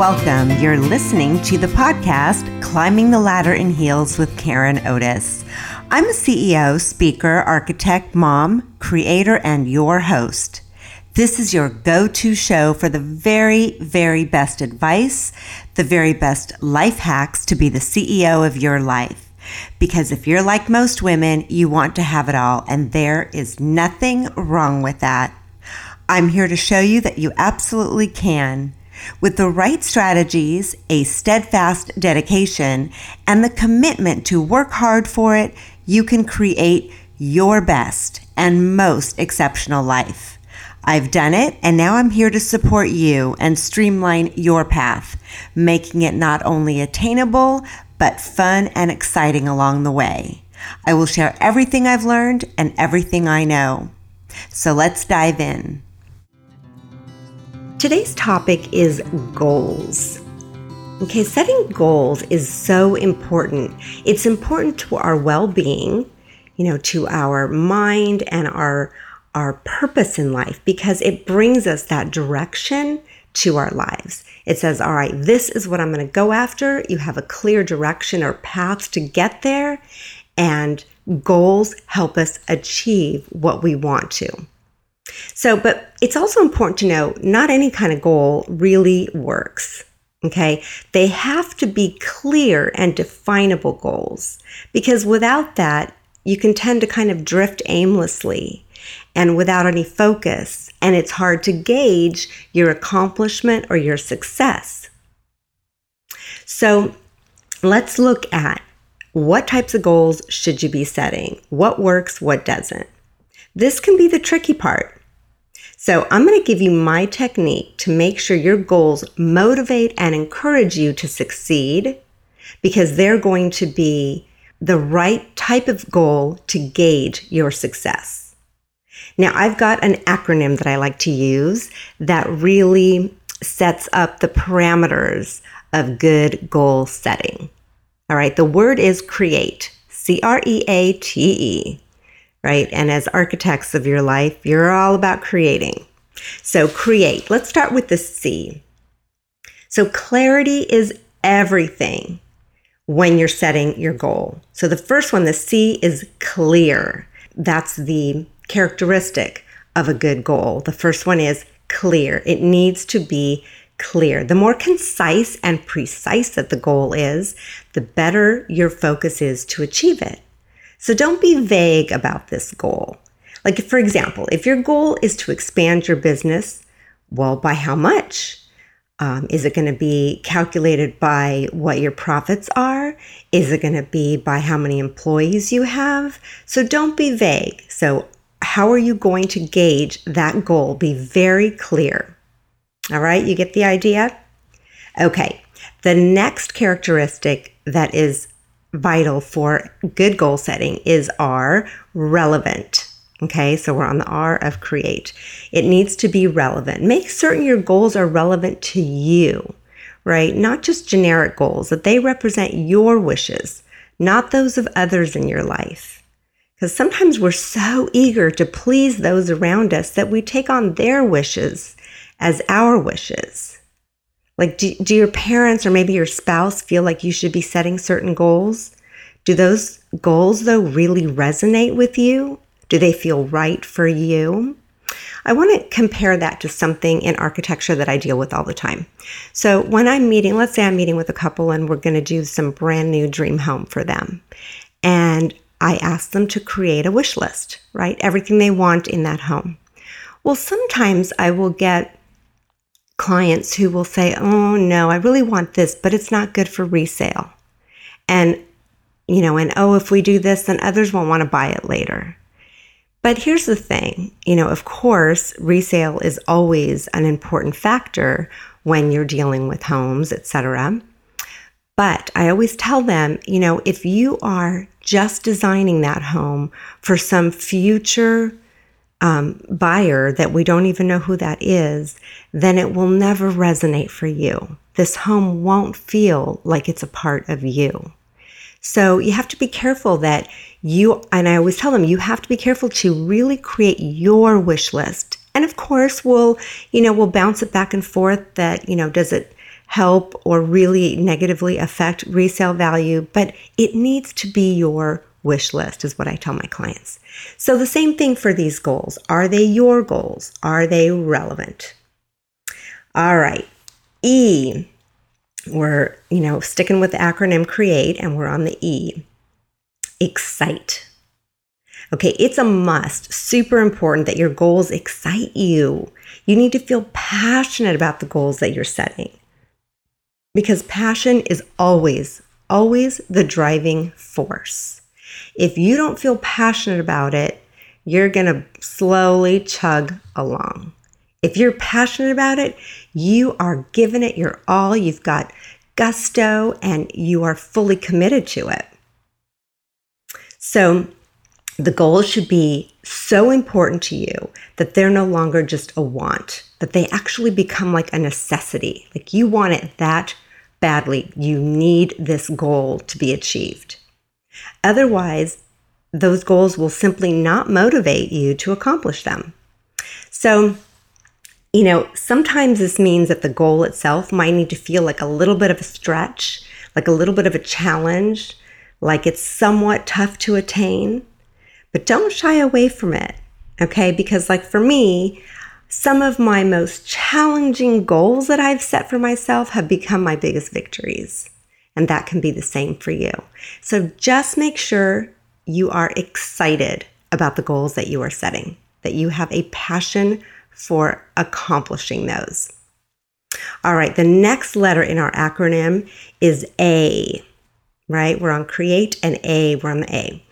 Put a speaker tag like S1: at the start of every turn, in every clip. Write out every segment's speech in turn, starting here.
S1: Welcome. You're listening to the podcast Climbing the Ladder in Heels with Karen Otis. I'm a CEO, speaker, architect, mom, creator, and your host. This is your go to show for the very, very best advice, the very best life hacks to be the CEO of your life. Because if you're like most women, you want to have it all, and there is nothing wrong with that. I'm here to show you that you absolutely can. With the right strategies, a steadfast dedication, and the commitment to work hard for it, you can create your best and most exceptional life. I've done it, and now I'm here to support you and streamline your path, making it not only attainable, but fun and exciting along the way. I will share everything I've learned and everything I know. So let's dive in. Today's topic is goals. Okay, setting goals is so important. It's important to our well-being, you know, to our mind and our our purpose in life because it brings us that direction to our lives. It says, all right, this is what I'm going to go after. You have a clear direction or path to get there, and goals help us achieve what we want to. So, but it's also important to know not any kind of goal really works. Okay. They have to be clear and definable goals because without that, you can tend to kind of drift aimlessly and without any focus. And it's hard to gauge your accomplishment or your success. So let's look at what types of goals should you be setting? What works, what doesn't? This can be the tricky part. So I'm going to give you my technique to make sure your goals motivate and encourage you to succeed because they're going to be the right type of goal to gauge your success. Now, I've got an acronym that I like to use that really sets up the parameters of good goal setting. All right, the word is create, C R E A T E right? And as architects of your life, you're all about creating. So, create. Let's start with the C. So, clarity is everything when you're setting your goal. So, the first one, the C, is clear. That's the characteristic of a good goal. The first one is clear. It needs to be clear. The more concise and precise that the goal is, the better your focus is to achieve it. So don't be vague about this goal. Like, for example, if your goal is to expand your business, well, by how much? Um, is it going to be calculated by what your profits are? Is it going to be by how many employees you have? So don't be vague. So, how are you going to gauge that goal? Be very clear. All right, you get the idea? Okay, the next characteristic that is vital for good goal setting is R, relevant. Okay, so we're on the R of create. It needs to be relevant. Make certain your goals are relevant to you, right? Not just generic goals, that they represent your wishes, not those of others in your life. Because sometimes we're so eager to please those around us that we take on their wishes as our wishes. Like, do, do your parents or maybe your spouse feel like you should be setting certain goals? Do those goals, though, really resonate with you? Do they feel right for you? I want to compare that to something in architecture that I deal with all the time. So, when I'm meeting, let's say I'm meeting with a couple and we're going to do some brand new dream home for them. And I ask them to create a wish list, right? Everything they want in that home. Well, sometimes I will get clients who will say, Oh, no, I really want this, but it's not good for resale. And, you know, and oh, if we do this, then others won't want to buy it later. But here's the thing you know, of course, resale is always an important factor when you're dealing with homes, etc. But I always tell them, you know, if you are just designing that home for some future um, buyer that we don't even know who that is, then it will never resonate for you. This home won't feel like it's a part of you. So you have to be careful that you, and I always tell them, you have to be careful to really create your wish list And of course, we'll, you know, we'll bounce it back and forth that, you know, does it help or really negatively affect resale value? But it needs to be your wish list, is what I tell my clients. So the same thing for these goals. Are they your goals? Are they relevant? All right. E, we're, you know, sticking with the acronym CREATE and we're on the E. Excite. Okay, it's a must, super important that your goals excite you. You need to feel passionate about the goals that you're setting because passion is always, always the driving force. If you don't feel passionate about it, you're going to slowly chug along. If you're passionate about it, you are giving it your all. You've got gusto and you are fully committed to it. So, the goals should be so important to you that they're no longer just a want, that they actually become like a necessity. Like you want it that badly. You need this goal to be achieved. Otherwise, those goals will simply not motivate you to accomplish them. So, you know, sometimes this means that the goal itself might need to feel like a little bit of a stretch, like a little bit of a challenge, like it's somewhat tough to attain but don't shy away from it. Okay. Because, like for me, some of my most challenging goals that I've set for myself have become my biggest victories. And that can be the same for you. So just make sure you are excited about the goals that you are setting, that you have a passion for accomplishing those. All right, the next letter in our acronym is A, right? We're on create and A, we're on the A.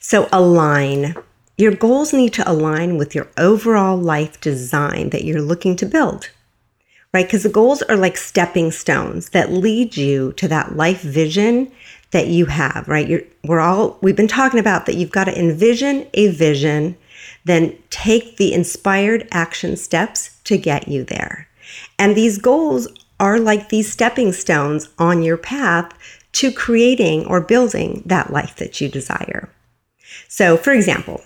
S1: So align. Your goals need to align with your overall life design that you're looking to build, right? Because the goals are like stepping stones that lead you to that life vision that you have, right? You're, we're all, we've been talking about that you've got to envision a vision, then take the inspired action steps to get you there. And these goals are like these stepping stones on your path to creating or building that life that you desire. So, for example,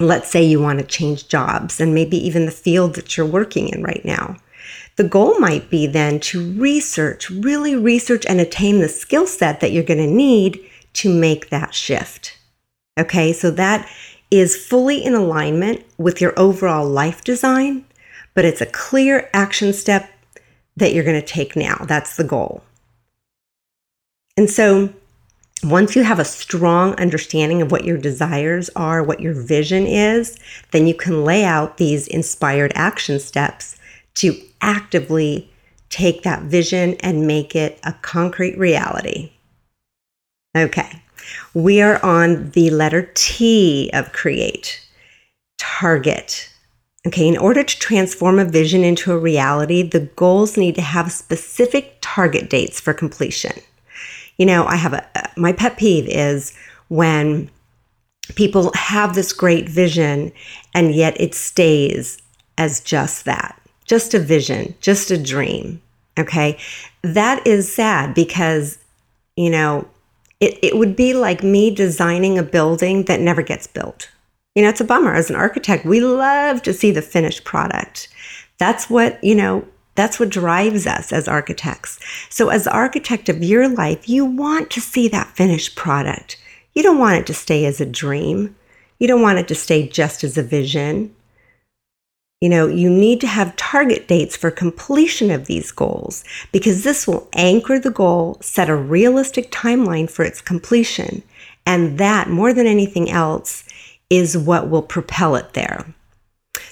S1: let's say you want to change jobs and maybe even the field that you're working in right now. The goal might be then to research, really research and attain the skill set that you're going to need to make that shift. Okay, so that is fully in alignment with your overall life design, but it's a clear action step that you're going to take now. That's the goal. And so once you have a strong understanding of what your desires are, what your vision is, then you can lay out these inspired action steps to actively take that vision and make it a concrete reality. Okay, we are on the letter T of create, target. Okay, in order to transform a vision into a reality, the goals need to have specific target dates for completion you know, I have a, uh, my pet peeve is when people have this great vision and yet it stays as just that, just a vision, just a dream. Okay. That is sad because, you know, it, it would be like me designing a building that never gets built. You know, it's a bummer. As an architect, we love to see the finished product. That's what, you know, that's what drives us as architects. So, as the architect of your life, you want to see that finished product. You don't want it to stay as a dream. You don't want it to stay just as a vision. You know, you need to have target dates for completion of these goals because this will anchor the goal, set a realistic timeline for its completion, and that, more than anything else, is what will propel it there.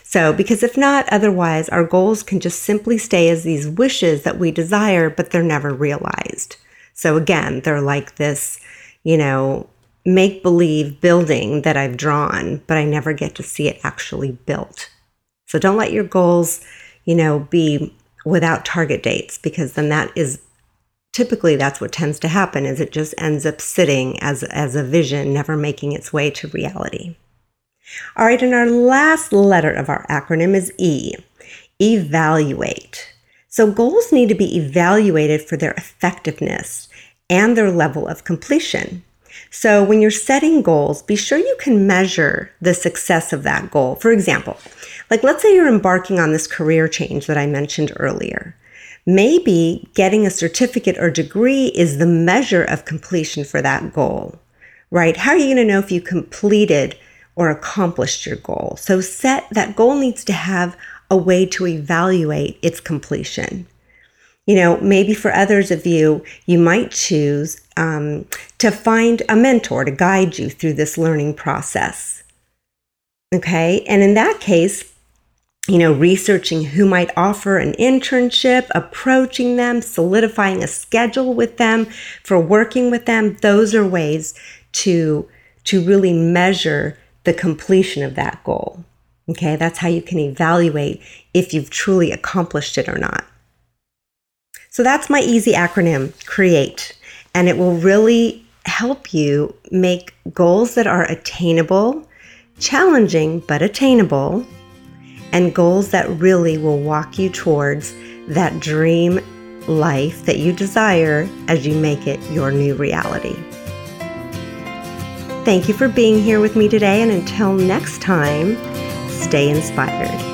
S1: So, because if not, otherwise, our goals can just simply stay as these wishes that we desire, but they're never realized. So, again, they're like this, you know, make believe building that I've drawn, but I never get to see it actually built. So, don't let your goals, you know, be without target dates because then that is typically that's what tends to happen is it just ends up sitting as as a vision never making its way to reality all right, and our last letter of our acronym is E, evaluate. So goals need to be evaluated for their effectiveness and their level of completion. So, when you're setting goals, be sure you can measure the success of that goal. For example, like let's say you're embarking on this career change that I mentioned earlier. Maybe getting a certificate or degree is the measure of completion for that goal, right? How are you going to know if you completed or accomplished your goal? So, set that goal needs to have a way to evaluate its completion. You know, maybe for others of you, you might choose um, to find a mentor to guide you through this learning process. Okay. And in that case, you know, researching who might offer an internship, approaching them, solidifying a schedule with them for working with them, those are ways to to really measure the completion of that goal. Okay? That's how you can evaluate if you've truly accomplished it or not. So that's my easy acronym, CREATE, and it will really help you make goals that are attainable, challenging but attainable, and goals that really will walk you towards that dream life that you desire as you make it your new reality. Thank you for being here with me today, and until next time, stay inspired.